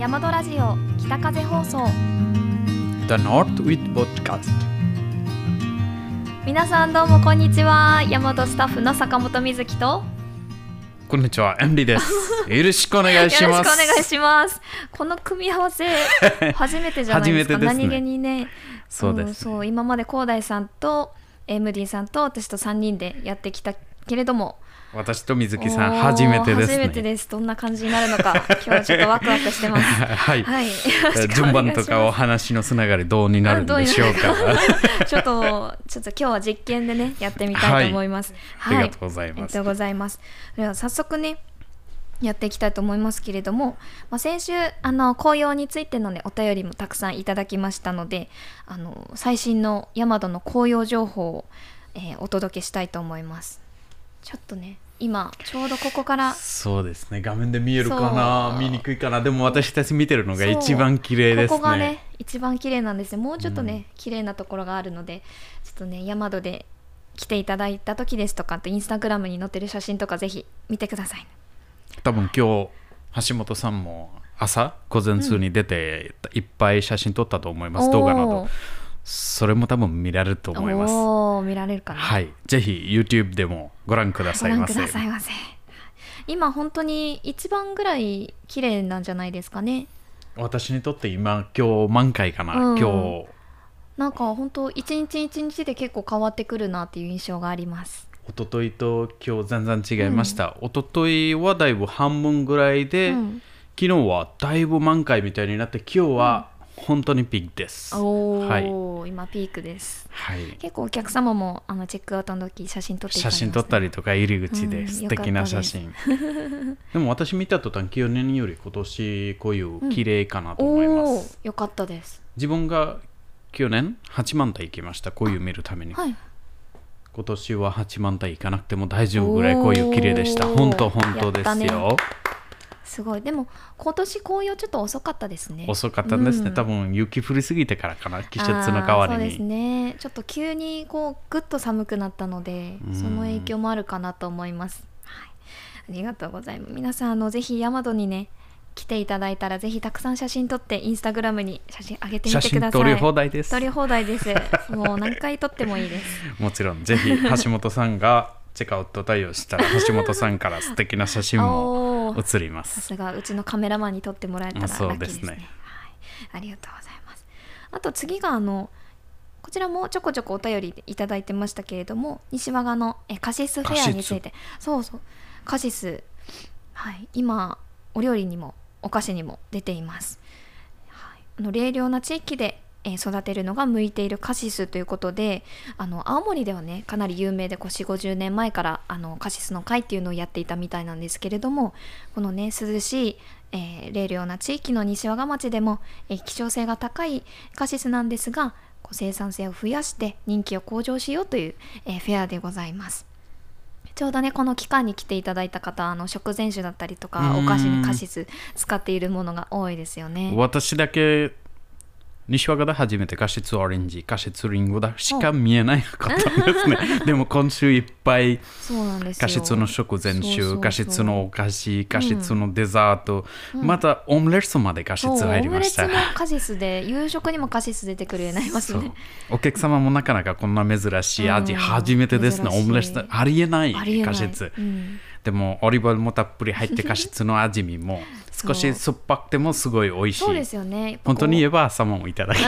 大和ラジオ北風放送。The North with Podcast 皆さんどうもこんにちは。大和スタッフの坂本瑞希と。こんにちは、エンリーです。よろしくお願いしよろます。しくお願いします。この組み合わせ 初めてじゃないですか。初めてですね。何気にね。そうです、んそう。今まで広大さんと MD さんと私と3人でやってきたけれども私と水木さん、初めてですね。初めてですどんな感じになるのか 今日はちょっとワクワクしてますはい。はい順番とかお話のつながりどうになるんでしょうか。ちょっとちょっと今日は実験でねやってみたいと思います。ありがとうございますありがとうございます。では早速ねやっていきたいと思いますけれども、まあ、先週あの紅葉についてのねお便りもたくさんいただきましたのであの最新のヤマドの紅葉情報を、えーお届けしたいと思います。ちょっとね今ちょうどここからそうですね、画面で見えるかそな、う。見にくいかな、でも私たち見てるのが一番綺麗ですね。ここがね一番綺麗なんですよ。もうちょっとね、綺麗なところがあるのでちょっとねヤマドで来ていただいた時ですとかあとインスタグラムに載ってる写真とかぜひ見てください多分今日、橋本さんも朝、午前中に出て、いっぱい写真撮ったと思います、動画など。それも多分見られると思います。見られるかな、はい、ぜひ YouTube でもご覧くださいませ。ご覧くださいませ。今本当に一番ぐらい綺麗なんじゃないですかね。私にとって今今日満開かな、うん。今日。なんか本当一日一日で結構変わってくるなっていう印象があります。一昨日と今日全然違いました、一昨日はだいぶ半分ぐらいで、うん。昨日はだいぶ満開みたいになって今日は本当にピークです、おはい、ー、今ピークです。はい、結構お客様もあのチェックアウトの時写真撮ってね写真撮ったりとか入り口でうん素敵な写真、でも私見た途端去年より今年こういう綺麗かなと思いまおす、ーよかったです。自分が去年8万体行きましたこういう見るために、はい。今年は8万体行かなくても大丈夫ぐらいこういう綺麗でした。本当本当ですよ、すごい。でも今年紅葉ちょっと遅かったですね。遅かったんですね、うん。多分雪降りすぎてからかな。季節の代わりあーそうですに、ね。ちょっと急にこうぐっと寒くなったのでうん。その影響もあるかなと思います、はい、ありがとうございます。皆さんあのぜひヤマドにね来ていただいたらぜひたくさん写真撮ってインスタグラムに写真上げてみ写てください。真撮り放題です。撮り放題です。もう何回撮ってもいいです。もちろん。ぜひ橋本さんがチェックアウト対応したら橋本さんから素敵な写真も 写りまさすすがうちのカメラマンに撮ってもらえたらラそうッですね。ね。はい、ありがとうございます。あと次があのこちらもちょこちょこお便りいただいてましたけれども西和賀のえカシスフェアについて。そうそうカシス。はい。今お料理にもお菓子にも出ています、はい、あの冷涼な地域でえー育てるのが向いているカシスということであの青森ではねかなり有名で4 5 0年前からあのカシスの会っていうのをやっていたみたいなんですけれどもこのね涼しい、えー冷涼な地域の西和賀町でも、えー希少性が高いカシスなんですが生産性を増やして人気を向上しようという、えーフェアでございます。ちょうどねこの期間に来ていただいた方あの食前酒だったりとかうんお菓子にカシス使っているものが多いですよね。私だけ西和賀で初めてカシスオレンジカシスリンゴだ。しか見えないかったんですね。でも今週いっぱいそうなんですよ。カシスの食前そうそうそう。酒カシスのお菓子カシスのデザート、またオムレツまでカシそうス入りました。オムレツもカシスで夕食にもカシス出てくるようになりますね。お客様もなかなかこんな珍しい味、うん。初めてですね。珍しい。オムレツありえないありえない。カシス、うん。でもオリーブオイルもたっぷり入ってカシスの味見も少し酸っぱくてもすごい美味しい。そうですよね。本当に言えば朝もいただき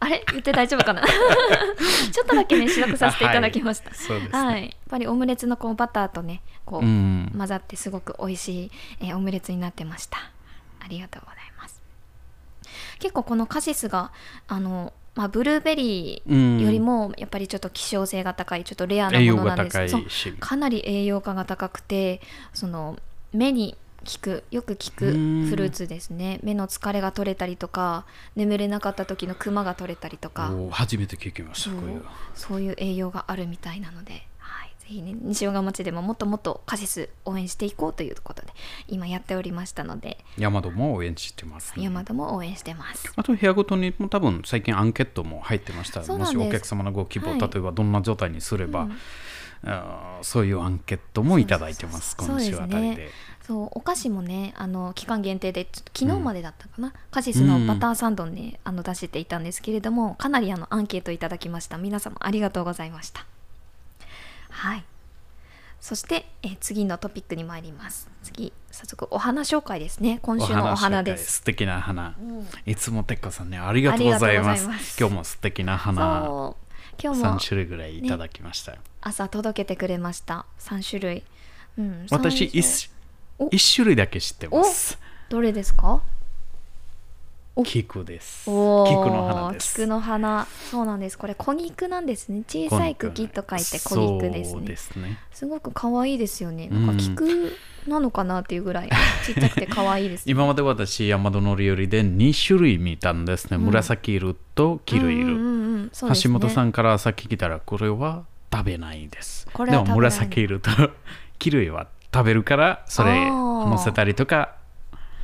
あれ？言って大丈夫かな？ちょっとだけね試食させていただきました。はい。ね。はい。やっぱりオムレツのこうバターとねこう、うん。混ざってすごく美味しい、えーオムレツになってました。ありがとうございます。結構このカシスがあのまあ、ブルーベリーよりもやっぱりちょっと希少性が高いちょっとレアなものなんです栄養が高いそう。しかなり栄養価が高くてその目に効くよく効くうん。フルーツですね。目の疲れが取れたりとか眠れなかった時のクマが取れたりとか。お初めて聞きましたそう。いう。そういう栄養があるみたいなので、はい、ぜひね西和賀町でももっともっとカシス応援していこうということで今やっておりましたので。山戸も応援してます、ね、山田も応援してます。あと部屋ごとにも多分最近アンケートも入ってました。もしお客様のご希望、はい。例えばどんな状態にすれば、うんそういうアンケートもいただいてます今週あたりで。そうお菓子もねあの期間限定で昨日までだったかな、カシスのバターサンドね、あの出していたんですけれどもかなりあのアンケートいただきました。皆様ありがとうございました。はい。そして、えー次のトピックに参ります。次早速お花紹介ですね。今週のお花です。素敵な花、うん。いつもてっかさんねありがとうございます。今日も素敵な花今日3も種類ぐらいいただきましたよ、朝届けてくれました。3種類、うん、私最初一お。一種類だけ知ってます。どれですか？お菊です。菊の花菊の花。そうなんです。これ小菊なんですね。小さい茎と書いて小菊ですね。ですね。すごく可愛いですよね。うん。なんか菊なのかなっていうぐらい ちっちゃくて可愛いです、ね、今まで私山戸のりよりで2種類見たんですね、うん。紫色と黄色い色、橋ね。本さんからさっき聞いたらこれは食べないです。これはでも紫色と黄色いは食べるからそれあー。乗せたりとか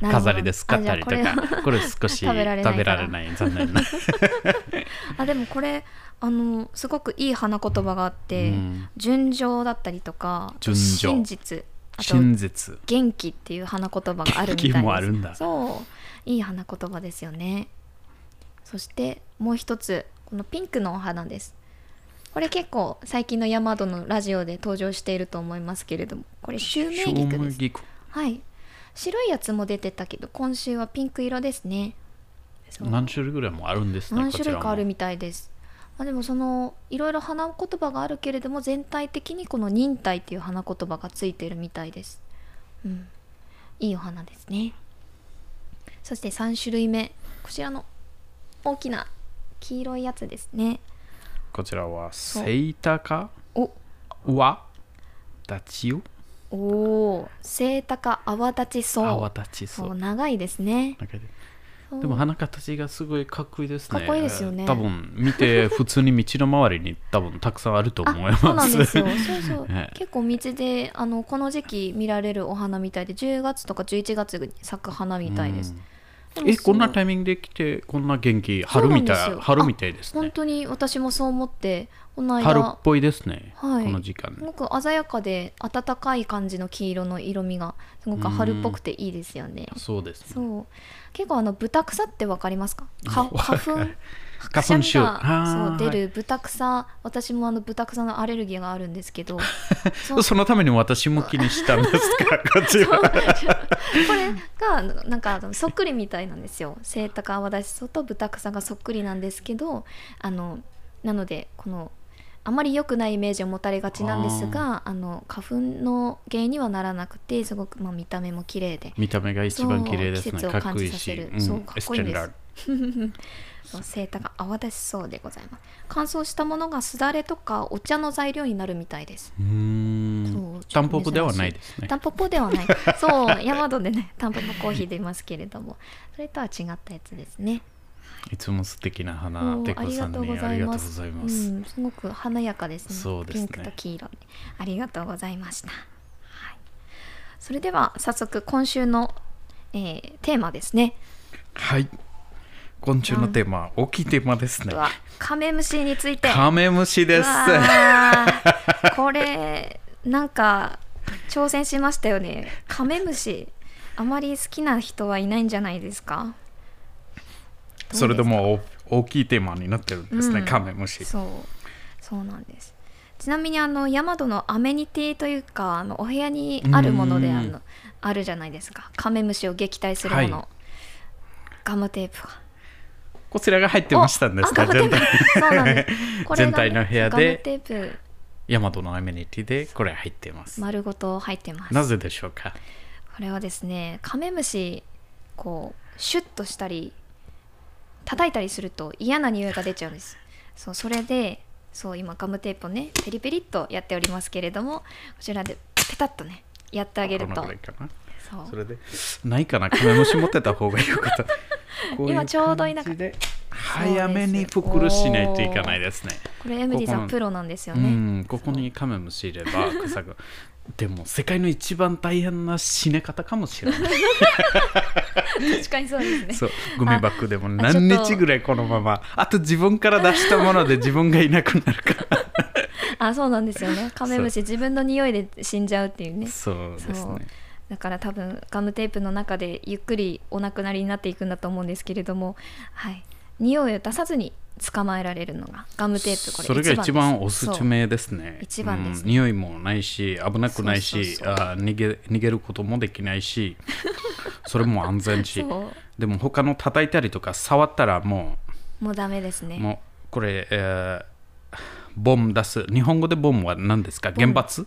飾りで使ったりとかこれ少し 食べられない残念な。あでもこれあのすごくいい花言葉があって、うん。純情だったりとか真実真実。元気っていう花言葉があるみたいです。元気もあるんだ。そう。いい花言葉ですよね。そしてもう一つこのピンクのお花です。これ結構最近のヤマドのラジオで登場していると思いますけれどもこれシュウメイギクです。菊はい白いやつも出てたけど今週はピンク色ですね。何種類ぐらいもあるんですね何種類かあるこみたいです。まあ、でもそのいろいろ花言葉があるけれども全体的にこの忍耐っていう花言葉がついてるみたいです。うん。いいお花ですね。そして3種類目。こちらの大きな黄色いやつですね。こちらはう。セイタカ？お。はダチオ？おおセイタカ泡立ちそう。泡立ちそそうう長いですね。でも花形がすごいかっこいいですね。かっこいいですよね。多分見て普通に道の周りに 多分たくさんあると思います。あそうなんですよ。そうそう、ね 結構道であのこの時期見られるお花みたいで10月とか11月に咲く花みたいです、うんえ、こんなタイミングで来てこんな元気春みたい春みたいです本ね。当に私もそう思ってこの春っ間ぽいですね。はいこの時間す。ごく鮮やかで暖かい感じの黄色の色味がすごく春っぽくていいですよねそうですね。そう結構あの豚草ってわかりますか？か花粉？花粉症。そう出る豚草私もあの豚草のアレルギーがあるんですけど そのために私も気にしたんですか？こっち。これがなんかそっくりみたいなんですよ。セイタカアワダシソとブタクサがそっくりなんですけどあのなのでこのあまり良くないイメージを持たれがちなんですがあの花粉の原因にはならなくてすごく、まあ、見た目も綺麗で。見た目が一番綺麗ですね。そう季節をかっこいいし。感じさせる。うん。そうかっこいいんです。セイタカアワダシソでございます。乾燥したものがすだれとかお茶の材料になるみたいです。うーそんう。タンポポではないですね。タ。ンポポではない。そう山戸でね タンポポコーヒー出ますけれども。それとは違ったやつですねいつも素敵な花もうてこさんにありがとうございます。うん、すごく華やかですね。そうですね。ピンクと黄色でありがとうございました、はい、それでは早速今週の、えーテーマですね。はい。今週のテーマ、大きいテーマですね。カメムシについて。カメムシです。これなんか挑戦しましたよね。カメムシあまり好きな人はいないんじゃないですか？それでもお大きいテーマになってるんですね、うん。カメムシ。そう。そうなんです。ちなみにあのヤマドのアメニティというかあのお部屋にあるものでうん。あのあるじゃないですか。カメムシを撃退するもの、はい。ガムテープが。こちらが入ってましたんですか全体。プそうなんです。これがね全体の部屋でガムテープ。ヤマトのアメニティでこれ入っています。丸ごと入ってます。なぜでしょうか？これはですねカメムシこうシュッとしたり叩いたりすると嫌な匂いが出ちゃうんです。そうそれでそう今ガムテープをねペリペリっとやっておりますけれどもこちらでペタッとねやってあげると。それで、ないかなカメムシ持ってた方がよかった。今ちょうどいなかっ早めに袋しないといけないですね。これ MD さここのんプロなんですようねん、ここにカメムシいれば草が。でも世界の一番大変な死ね方かもしれない。確かにそうですねそう、ゴミ箱でもあ何日ぐらいこのまま。あと自分から出したもので自分がいなくなるから。あそうなんですよねカメムシ自分の匂いで死んじゃうっていうねそうですねだから多分ガムテープの中でゆっくりお亡くなりになっていくんだと思うんですけれども、はい、匂いを出さずに捕まえられるのがガムテープこれそれが一番おすすめですね。一番ですね。うん匂いもないし、危なくないし、そあ逃げ逃げることもできないし、それも安全し、そでも他の叩いたりとか触ったらもうもうダメですね。う、もうこれ、えーボム出す。日本語でボムは何ですか？原発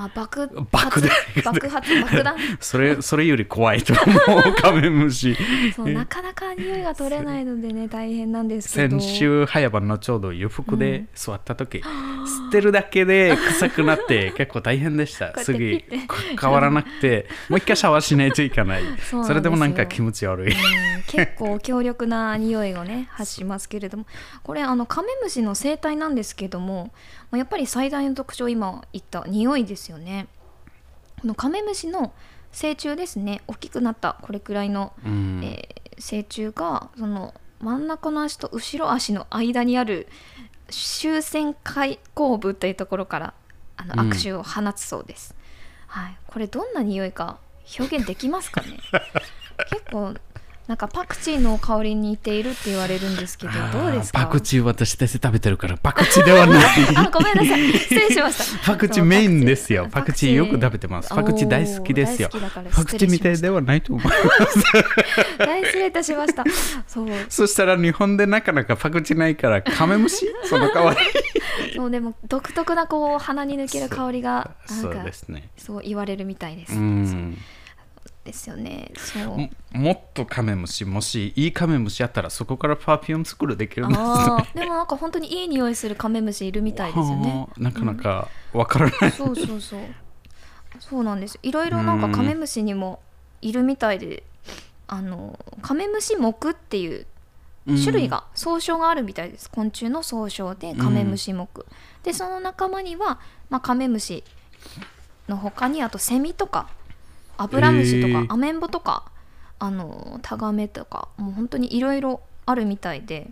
あ爆爆弾。爆発爆弾。それそれより怖いと思う、カメムシ。そうなかなか匂いが取れないのでね大変なんですけど。先週早晩のちょうど洋服で座った時、吸ってるだけで臭くなって 結構大変でした。こうやって次ピッて。変わらなくてもう一回シャワーしないといけない。それでもなんか気持ち悪い。うん。結構強力な匂いをね発しますけれども。これあのカメムシの生態なんですけどもまあやっぱり最大の特徴今言った匂いですよね。このカメムシの成虫ですね。大きくなったこれくらいの、うん。えー成虫がその真ん中の足と後ろ足の間にある終戦開口部というところからあのうん。握手を放つそうです、はい、これどんな匂いか表現できますかね？結構なんかパクチーの香りに似ているって言われるんですけどどうですか？パクチー私たち食べてるからパクチーではない。あごめんなさい。失礼しました。パクチーメインですよ。パクチーよく食べてます。パクチー。大好きですよ。パクチーみたいではないと思うました大失礼いたしました。そう。そしたら日本でなかなかパクチーないからカメムシ？その代わり。そうでも独特なこう鼻に抜ける香りがなんそうかですね。そう言われるみたいです。うんですよね。そう。ももっとカメムシもしいいカメムシあったらそこからパフューム作るできるんですねああ、でもなんか本当にいい匂いするカメムシいるみたいですよね。はあなかなかわからない、そうそうそう。そうなんです。いろいろなんかカメムシにもいるみたいで、あのカメムシ目っていう種類が総称があるみたいです。昆虫の総称でカメムシ目。でその仲間にはまあカメムシの他にあとセミとかアブラムシとか、アメンボとかあのタガメとかもう本当にいろいろあるみたいで。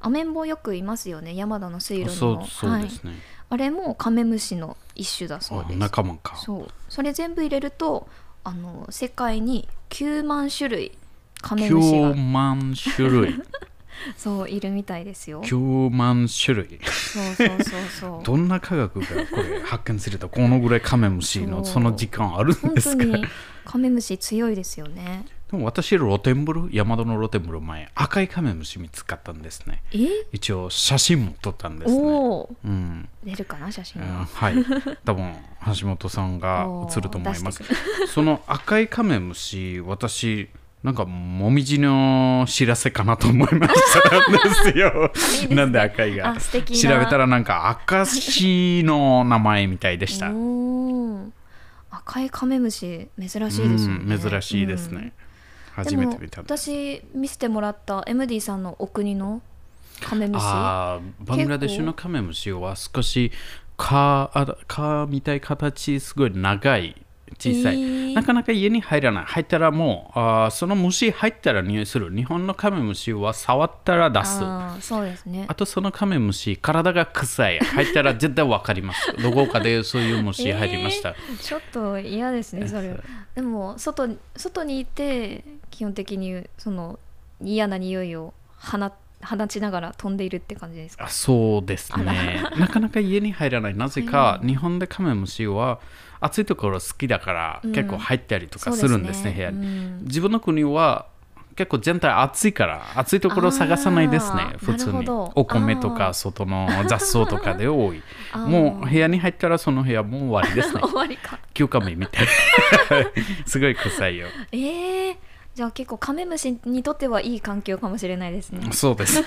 アメンボよくいますよね山田の水路にも。そうですね、あれもカメムシの一種だそうあです。仲間か。そう。それ全部入れるとあの世界に9万種類カメムシ9が万種類 そういるみたいですよ。9万種類。そうそうそうそう。どんな科学がこれ発見するとこのぐらいカメムシのその時間あるん本ですか？当にカメムシ強いですよね。でも私露天風呂山田の露天風呂前赤いカメムシ見つかったんですね。え？一応写真も撮ったんですね。うん。出るかな写真うんが。はい。多分橋本さんが 映ると思います。その赤いカメムシ私なんかもみじの知らせかなと思いましたんですよ。いいですね。なんで赤いが。調な。べたらなんか赤シの名前みたいでした。赤いカメムシ珍しいですよね。うん珍しいですうん。ね、初めて見た私見せてもらった MD さんのお国のカメムシ。あーバングラデシュのカメムシは少し蚊みたい形すごい長い小さい、えー。なかなか家に入らない。入ったらもうあーその虫入ったら匂いする。日本のカメムシは触ったら出す。あそうですね。とそのカメムシ体が臭い。入ったら絶対わかります。どこかでそういう虫入りました、えーちょっと嫌ですねそれ。でも外に外にいて基本的にその嫌な匂いを放放ちながら飛んでいるって感じですか？あそうですね。なかなか家に入らない。なぜか日本でカメムシは暑いところ好きだからうん。結構入ったりとかするんですね,、部屋に、うん。自分の国は結構全体暑いから暑いところを探さないですね普通に。お米とか外の雑草とかで多い。もう部屋に入ったらその部屋もう終わりですね。終わりか。休暇日みたいすごい臭いよ。えー、じゃあ結構カメムシにとってはいい環境かもしれないですね。そうですね。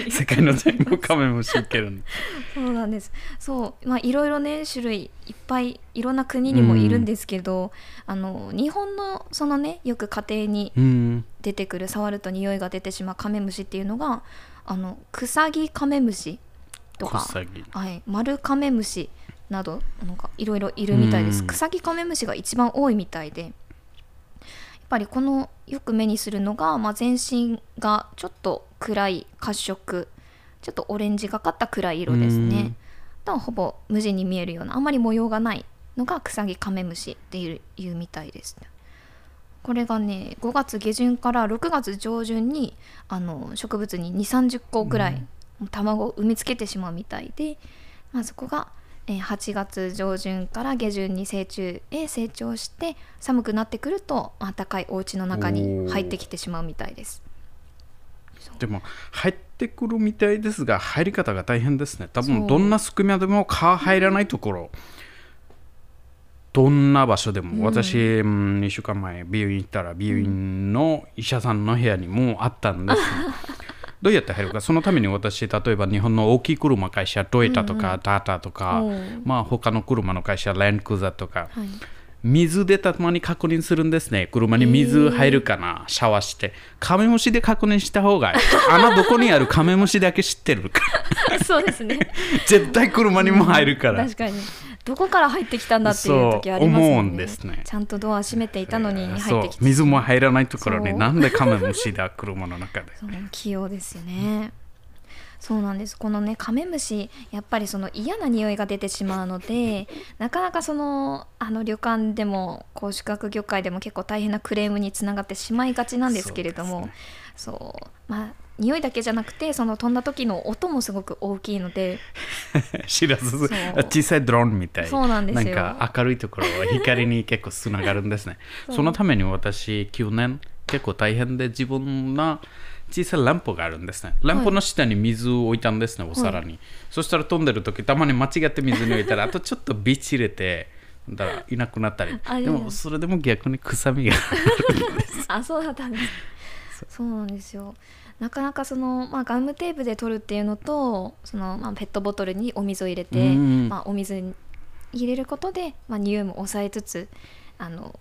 世界の全部カメムシいけるんそうなんです。そうまあいろいろね種類いっぱいいろんな国にもいるんですけど、あの日本のそのねよく家庭にうん。出てくる触ると匂いが出てしまうカメムシっていうのがあのクサギカメムシとかはい、マルカメムシなどなんかいろいろいるみたいです。うん。クサギカメムシが一番多いみたいでぱりこのよく目にするのが、まあ、全身がちょっと暗い褐色ちょっとオレンジがかった暗い色ですうん。ねとほぼ無地に見えるようなあんまり模様がないのがクサギカメムシっていういうみたいですね。これがね5月下旬から6月上旬にあの植物に2 3 0個ぐらい卵を産みつけてしまうみたいで、まあ、そこが、えー8月上旬から下旬に成虫へ成長して寒くなってくると暖かいお家の中に入ってきてしまうみたいです。でも入ってくるみたいですが入り方が大変ですね。多分どんな隙間でも蚊入らないところ。どんな場所でも、私、うん、2週間前病院行ったら病院の医者さんの部屋にもあったんです、どうやって入るかそのために私例えば日本の大きい車会社トヨタとか、タタとか、まあ他の車の会社ランクザとか、はい水でたまに確認するんですね。車に水入るかな、シャワーして。カメムシで確認した方がいい。穴どこにあるカメムシだけ知ってるから。そうですね 絶対車にも入るから。確かにどこから入ってきたんだっていう時ありますもんねうんですね。ちゃんとドア閉めていたのに入ってきて水も入らないところになんでカメムシだ車の中で。器用ですよね。そうなんです。このねカメムシやっぱりその嫌な匂いが出てしまうのでなかなかそのあの旅館でもこう宿泊業界でも結構大変なクレームにつながってしまいがちなんですけれどもそう,、まあ匂いだけじゃなくてその飛んだ時の音もすごく大きいので。知らず小さいドローンみたい。そうなんですよ。なんか明るいところは光に結構つながるんですね。そのために私去年結構大変で自分の小さいランプがあるんですね。ランプの下に水を置いたんですね、お皿に。そしたら飛んでる時たまに間違って水に置いたらあとちょっとビチ入れてだからいなくなったり。でも。それでも逆に臭みが あそうだったんです。そうなんですよなかなかその、まあ、ガムテープで取るっていうのとその、まあ、ペットボトルにお水を入れて、うんまあ、お水に入れることで、まあ、匂いも抑えつつあの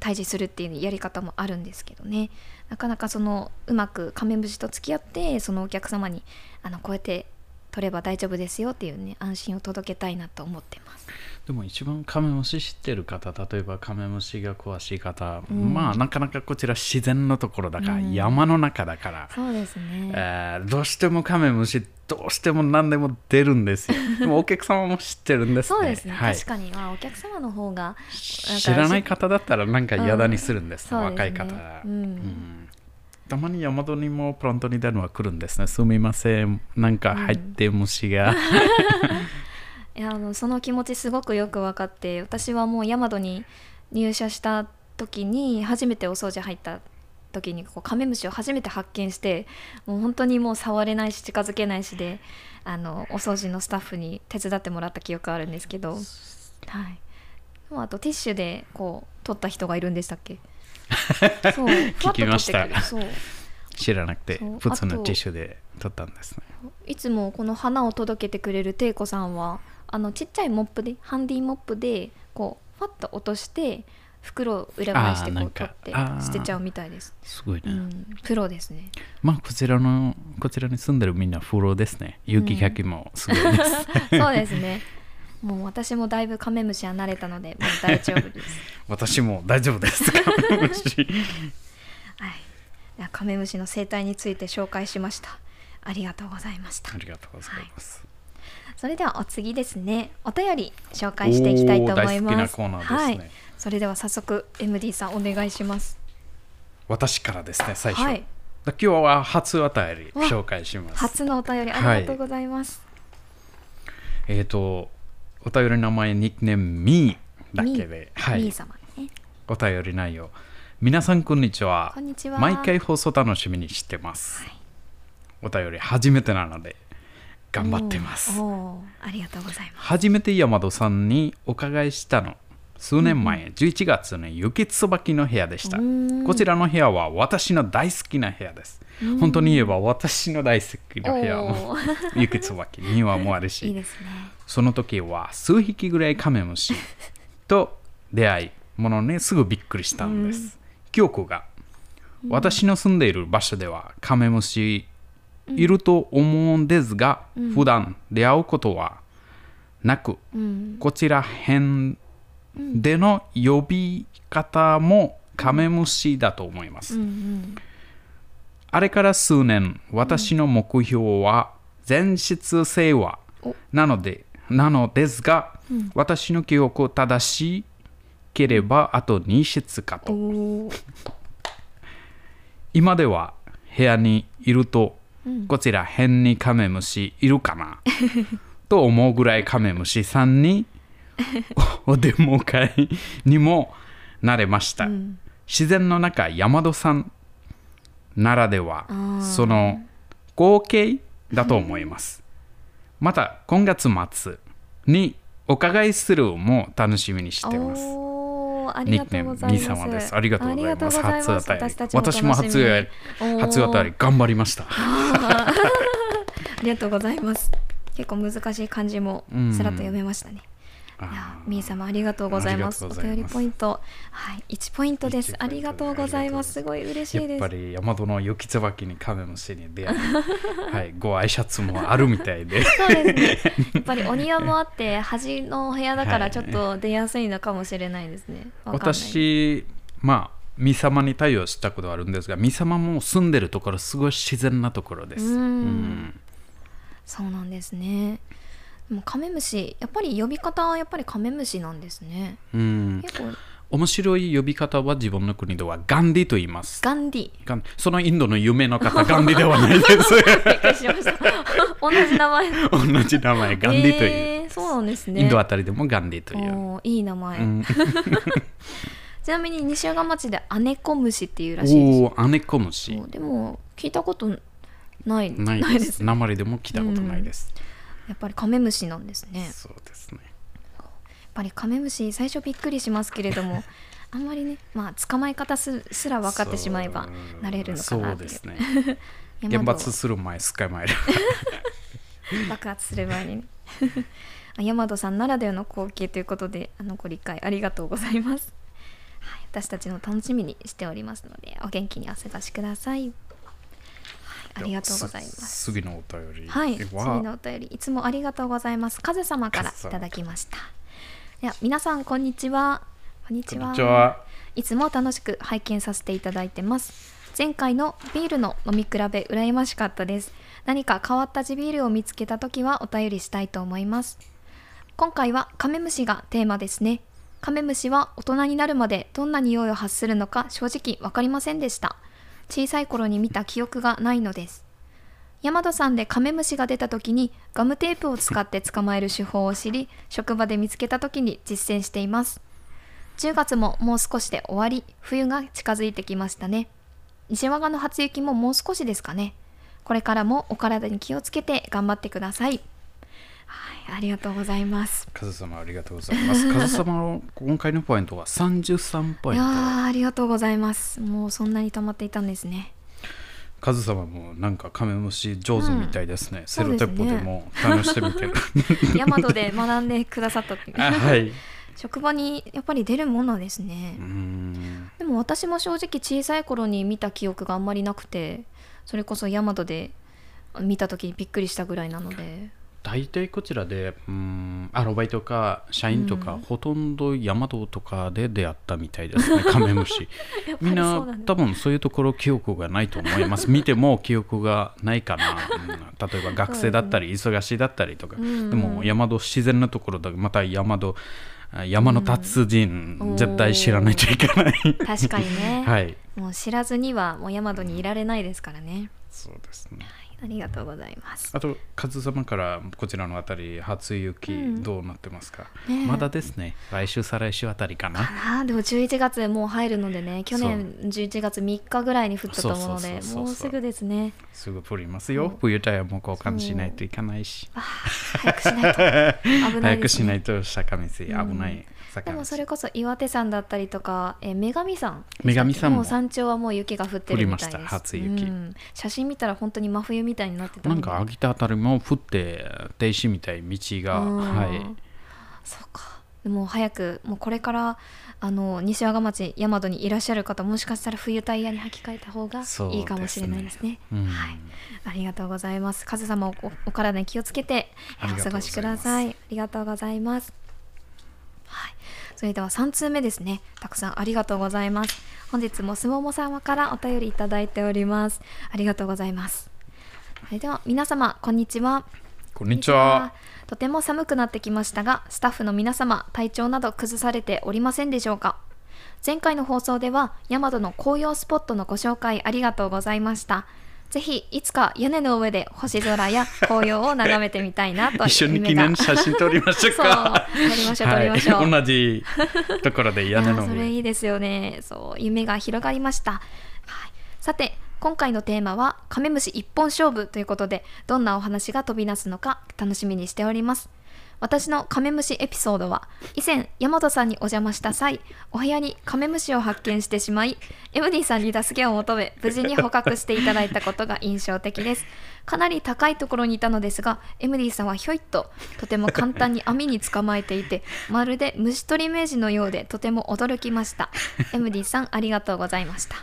退治するっていうやり方もあるんですけどねなかなかそのうまくカメムシと付き合ってそのお客様にあのこうやって取れば大丈夫ですよっていうね安心を届けたいなと思ってます。でも一番カメムシ知ってる方例えばカメムシが詳しい方、うん。まあなかなかこちら自然のところだから、うん。山の中だから、そうですね。えーどうしてもカメムシどうしても何でも出るんですよ。でもお客様も知ってるんですね。そうですね、はい。確かに、まあ、お客様の方が知らない方だったらなんか嫌だにするんですね、うん若い方ねうん。うん。たまに山戸にもプロントに電話来るんですね。すみません。なんか入って虫が、いやあのその気持ちすごくよく分かって私はもうヤマドに入社した時に初めてお掃除入った時にこうカメムシを初めて発見してもう本当にもう触れないし近づけないしであのお掃除のスタッフに手伝ってもらった記憶あるんですけど、はい、あとティッシュでこう取った人がいるんでしたっけ？そう聞きました。そう。知らなくて普通のティッシュで取ったんですね。いつもこの花を届けてくれるテイコさんはあのちっちゃいモップでハンディモップでこうファッと落として袋を裏返してこう取って捨てちゃうみたいです。すごいね、うん、プロですね。まあこちらのこちらに住んでるみんなフローですね雪かきもすごいです、そうですね。もう私もだいぶカメムシは慣れたのでもう大丈夫です。私も大丈夫です カメムシカメムシの生態について紹介しました。ありがとうございましたあ。りがとうございます、それではお次ですね。お便り紹介していきたいと思います。ねはい。それでは早速 MD さんお願いします。私からですね最初、はい。だ今日は初お便りわ紹介します初のお便りありがとうございます。えっ、とお便りの名前ニックネームミーだけで、はいミー様ね。お便り内容皆さんこんにちはこんにちは。毎回放送楽しみにしてます、お便り初めてなので頑張ってます。ありがとうございます。初めて山戸さんにお伺いしたの。数年前、11月の雪椿の部屋でした。うん。こちらの部屋は私の大好きな部屋です。本当に言えば私の大好きな部屋。もおー。雪椿庭もあるし。ね。その時は数匹ぐらいカメムシと出会いものにすぐびっくりしたんです、記憶が私の住んでいる場所ではカメムシいると思うんですが、普段出会うことはなく、うん。こちら辺での呼び方もカメムシだと思います、うんうん。あれから数年私の目標は前室性はお。なのでなのですが、私の記憶を正しければあと2室かと今では部屋にいると、こちら変にカメムシいるかな？と思うぐらいカメムシさんにお お出迎えにもなれました、自然の中山戸さんならではその合計だと思います。また今月末にお伺いするも楽しみにしてますニックネームミー様です。ありがとうございます。ありがとうございます初当たり私も初当たり初当たり頑張りました。ありがとうございます。結構難しい漢字もうんさらっと読めましたね。いやみー様ありがとうございます。ます便りポイント、はい、1ポイントです。1ありがとうございます。すごい嬉しいです。やっぱり山戸の雪椿にカメムシに出会い、はい、ご挨拶もあるみたいで。そうですね。やっぱりお庭もあって端の部屋だかはいらちょっと出やすいのかもしれないですね。わかんない私、まあ、ミ様に対応したことはあるんですが、ミ様も住んでるところ、すごい自然なところです。うんうんそうなんですね。でもカメムシやっぱり呼び方はやっぱりカメムシなんですね。うん結構面白い呼び方は自分の国ではガンディと言います。ガンディ。ガンそのインドの有名な方、ガンディではないです。びっくりしました。同じ名前。同じ名前、ガンディという。えーそうなんですね。インドあたりでもガンディという。いい名前、うん ちなみに西山町でアネコムシっていうらしいですおお、アネコムシ。でも聞いたことないないないです。鉛でも聞いたことないです。やっぱりカメムシなんですね。やっそうですね。ぱりカメムシ最初びっくりしますけれども あんまりねまあ捕まえ方すすら分かってしまえばなれるのかなそうというね。山原戸発する前、すっかり前で。爆発する前に。ねあ大和さんならではの光景ということであのご理解ありがとうございます、はい、私たちの楽しみにしておりますのでお元気にお過ごしください、ありがとうございます。次のお便りはい、次、のお便りいつもありがとうございます。カズ様からいただきました。では皆さんこんにちは。こんにちは。ちは。いつも楽しく拝見させていただいてます。前回のビールの飲み比べ羨ましかったです。何か変わった地ビールを見つけたときはお便りしたいと思います。今回はカメムシがテーマですね。カメムシは大人になるまでどんな匂いを発するのか正直わかりませんでした。小さい頃に見た記憶がないのです。山田さんでカメムシが出た時にガムテープを使って捕まえる手法を知り職場で見つけた時に実践しています。10月ももう少しで終わり冬が近づいてきましたね。西和賀の初雪ももう少しですかね。これからもお体に気をつけて頑張ってください。はいありがとうございますカズ様ありがとうございます。カズ様の今回のポイントは33ポイント。ありがとうございます もうそんなに溜まっていたんですねカズ様もなんかカメムシ上手みたいですね。セロテッポでも試してみてる。大和で学んでくださったっていうあはい。う 職場にやっぱり出るものですね。でも私も正直小さい頃に見た記憶があんまりなくてそれこそ大和で見た時にびっくりしたぐらいなので大体こちらでうーんアルバイトか社員とか、ほとんどヤマトとかで出会ったみたいですね カメムシ。みんな多分そういうところ記憶がないと思います。見ても記憶がないかな、うん例えば学生だったり忙しいだったりとか、うん。でも山戸自然なところだまた山戸あ山の達人、うん。絶対知らないといけない。確かにね、はい。もう知らずにはもう大和にいられないですからね、そうですねありがとうございます。あと、カズ様からこちらのあたり、初雪、うん。どうなってますか、ねえ。まだですね、来週、再来週あたりかな。でも11月もう入るのでね去年11月3日ぐらいに降ったと思うのでもうすぐですね。すぐ降りますよ。冬タイヤも交換しないといけないし。早くしないと。危ない 早くしないと坂道危うんない。でもそれこそ岩手山だったりとか、えー女神山女神山も。山頂はもう雪が降ってるみたいです。降りました。初雪。うん。写真見たら本当に真冬みたいになってたなんか秋田あたりも降って、停止みたい道が、うん。はい。そうか。でも早くもうこれからあの西和賀町大和にいらっしゃる方もしかしたら冬タイヤに履き替えた方がいいかもしれないですね。うん。はい、ありがとうございます。カズ様おおお体に気をつけてお過ごしください。ありがとうございます。はいそれでは3通目ですね。たくさんありがとうございます。本日もすもも様からお便りいただいております。ありがとうございます。それでは皆様こんにちは。こんにちは。とても寒くなってきましたがスタッフの皆様体調など崩されておりませんでしょうか？前回の放送では大和の紅葉スポットのご紹介ありがとうございましたぜひいつか屋根の上で星空や紅葉を眺めてみたいなと一緒に記念写真撮りましょうか。そう撮りましょう撮りましょう。はい、同じところで屋根の上。それいいですよね。そう夢が広がりました、はい、さて今回のテーマはカメムシ一本勝負ということでどんなお話が飛び出すのか楽しみにしております私のカメムシエピソードは以前大和さんにお邪魔した際お部屋にカメムシを発見してしまい MD さんに助けを求め無事に捕獲していただいたことが印象的です。かなり高いところにいたのですが MD さんはひょいっととても簡単に網に捕まえていてまるで虫取り名人のようでとても驚きました。MD さんありがとうございました。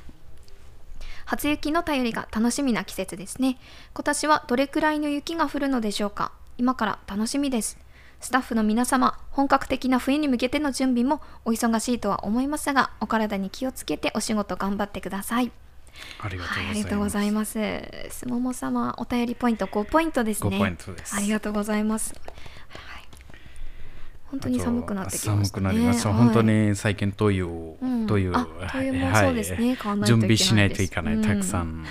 初雪の便りが楽しみな季節ですね。今年はどれくらいの雪が降るのでしょうか？今から楽しみです。スタッフの皆様本格的な冬に向けての準備もお忙しいとは思いますがお体に気をつけてお仕事頑張ってくださいありがとうはい、ありがとうございございます。すもも様、お便りポイント5ポイントですます。ね。5ポイントです。ありがとうございます。はい、本当に寒くなってきましたね。寒くなりました。はい本当に最近という、うんという、いうもそうですね買わない準備しないといけない、うんたくさん。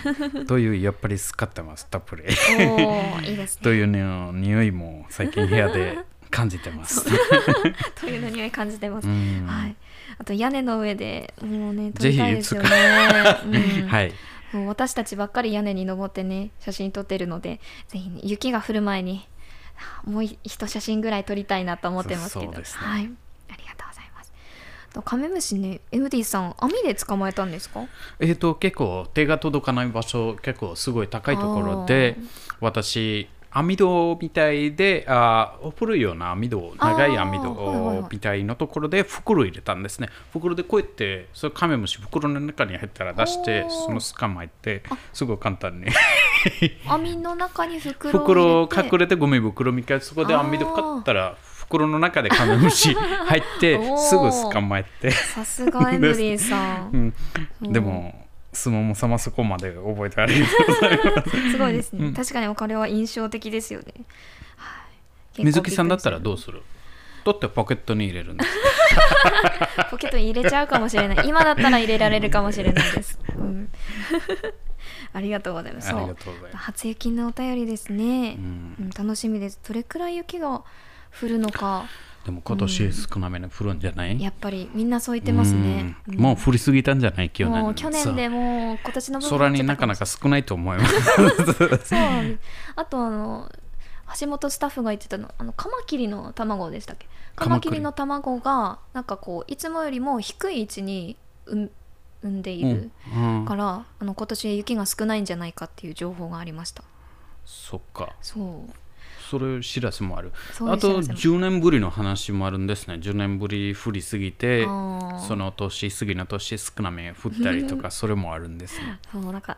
という、やっぱり使ってます、たっぷり。いいですね。というね匂いも最近部屋で感じてます。というの匂い感じてます。うんはい。あと屋根の上でもうね撮りたいですよね。うん はい。もう私たちばっかり屋根に登ってね写真撮ってるのでぜひね雪が降る前にはあもう一写真ぐらい撮りたいなと思ってますけどねはいありがとうございますとカメムシね MD さん網で捕まえたんですか？えっ、と結構手が届かない場所結構すごい高いところで私網戸みたいであー古いような網戸長い網戸みたいなところで袋入れたんですね。袋でこうやってそれカメムシ袋の中に入ったら出してその捕まえてすごい簡単に。網の中に袋を袋隠れてゴミ袋みたいなそこで網戸買ったら袋の中でカメムシ 入ってすぐ捕まえて。さすが MD さん。うん、でも、すもも様そこまで覚えてありがとうございます。すごいですね、うん。確かにこれは印象的ですよね、はい、水木さんだったらうどうする？取ってポケットに入れるんです。ポケットに入れちゃうかもしれない。今だったら入れられるかもしれないです、うん、ありがとうございます。ありそうがとうございます。初雪のお便りですね、うん。うん楽しみです。どれくらい雪が降るのかでも今年少なめに降るんじゃない、やっぱりみんなそう言ってますね、うん。うん。もう降りすぎたんじゃない？去年もう去年でもう今年の空になかなか少ないと思います。そう。あとあの橋本スタッフが言ってたのあのカマキリの卵でしたっけ？カカマキリの卵がなんかこういつもよりも低い位置に産産んでいるうん。うん。から、あの今年雪が少ないんじゃないかっていう情報がありました。そっか。そうそれ知らせもある。あと知らせも。10年ぶりの話もあるんですね。10年ぶり降りすぎてその年次の年少なめ降ったりとか それもあるんですね。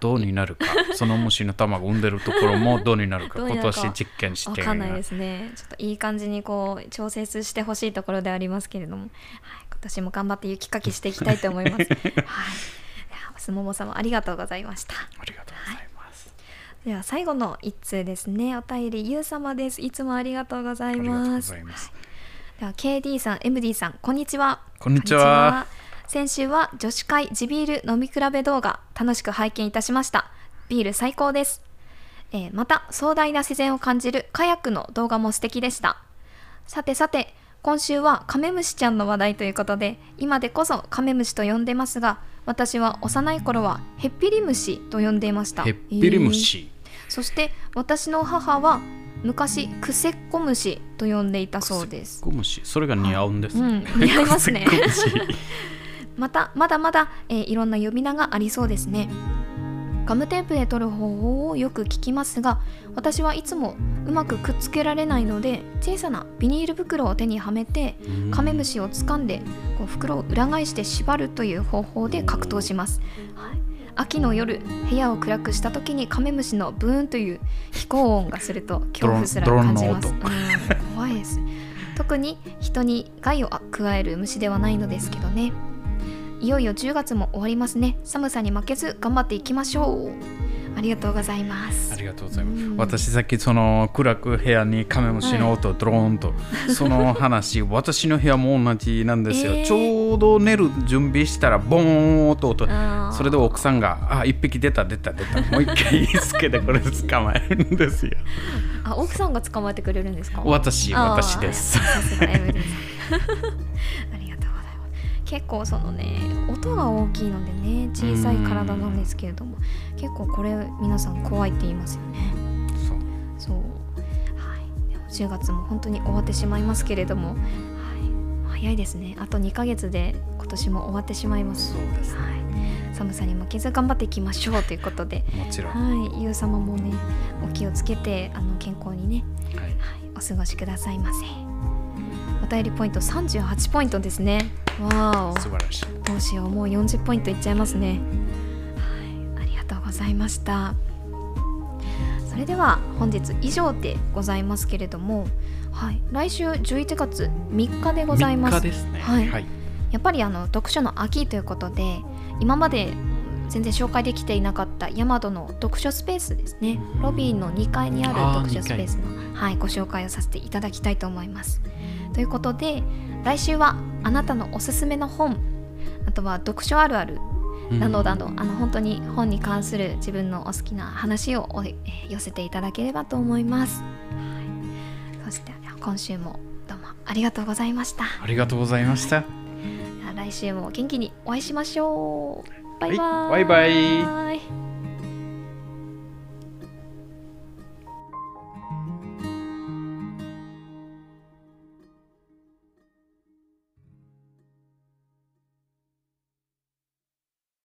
どうになるか、その虫の卵産んでるところもどうになるか、今年実験してわかんないですね。ちょっといい感じにこう調節してほしいところでありますけれども、はい、今年も頑張って雪かきしていきたいと思います。はい。すもも様ありがとうございました。ありがとうございます。では最後の一通ですね。お便りゆう様です。いつもありがとうございます。ざい。では KD さん MD さんこんにちは。こんにちは。先週は女子会地ビール飲み比べ動画楽しく拝見いたしました。ビール最高です、えーまた壮大な自然を感じるカヤックの動画も素敵でした。さてさて今週はカメムシちゃんの話題ということで今でこそカメムシと呼んでますが私は幼い頃はヘッピリムシと呼んでいましたヘッピリムシ。そして私の母は昔クセッコムシと呼んでいたそうです。クムシ、それが似合うんですうん、似合いますね またまだまだ、えーいろんな呼び名がありそうですね。ガムテープで取る方法をよく聞きますが私はいつもうまくくっつけられないので小さなビニール袋を手にはめてカメムシを掴んでこう袋を裏返して縛るという方法で格闘します、はい、秋の夜部屋を暗くした時にカメムシのブーンという飛行音がすると恐怖すら感じます、うん怖いです。特に人に害を加える虫ではないのですけどねいよいよ10月も終わりますね。寒さに負けず頑張っていきましょう。あありがとうございます。ありがとうございます。うん。私さっきその暗く部屋にカメムシの音、ドローンと その話私の部屋も同じなんですよ、えー。ちょうど寝る準備したらボーンと音それで奥さんが「あ一匹出た出た出た。もう一回つけてこれ捕まえるんですよ。あ奥さんが捕まえてくれるんですか？私私です。あ結構そのね音が大きいのでね小さい体なんですけれども結構これ皆さん怖いって言いますよね。そう。そう。はい。でも10月も本当に終わってしまいますけれども、はい、早いですね。あと2ヶ月で今年も終わってしまいます。そうですね。はい、寒さに負けず頑張っていきましょうということで。もちろん、はい、ゆう様もねお気をつけてあの健康にねはい。はい、お過ごしくださいませ。お便りポイント38ポイントですね。わ素晴らしい。お、どうしよう、もう40ポイントいっちゃいますね。はい、ありがとうございました。それでは本日以上でございますけれども、はい、来週11月3日でございます。3日ですね。はい。はい、やっぱりあの読書の秋ということで今まで全然紹介できていなかったヤマドの読書スペースですね。うん。ロビーの2階にある読書スペースの、はい、ご紹介をさせていただきたいと思います。ということで来週はあなたのおすすめの本あとは読書あるあるなどなど、あの本当に本に関する自分のお好きな話を寄せていただければと思います。はい、そして今週もどうもありがとうございました。ありがとうございました来週も元気にお会いしましょう。バイバイ。はいバイバイ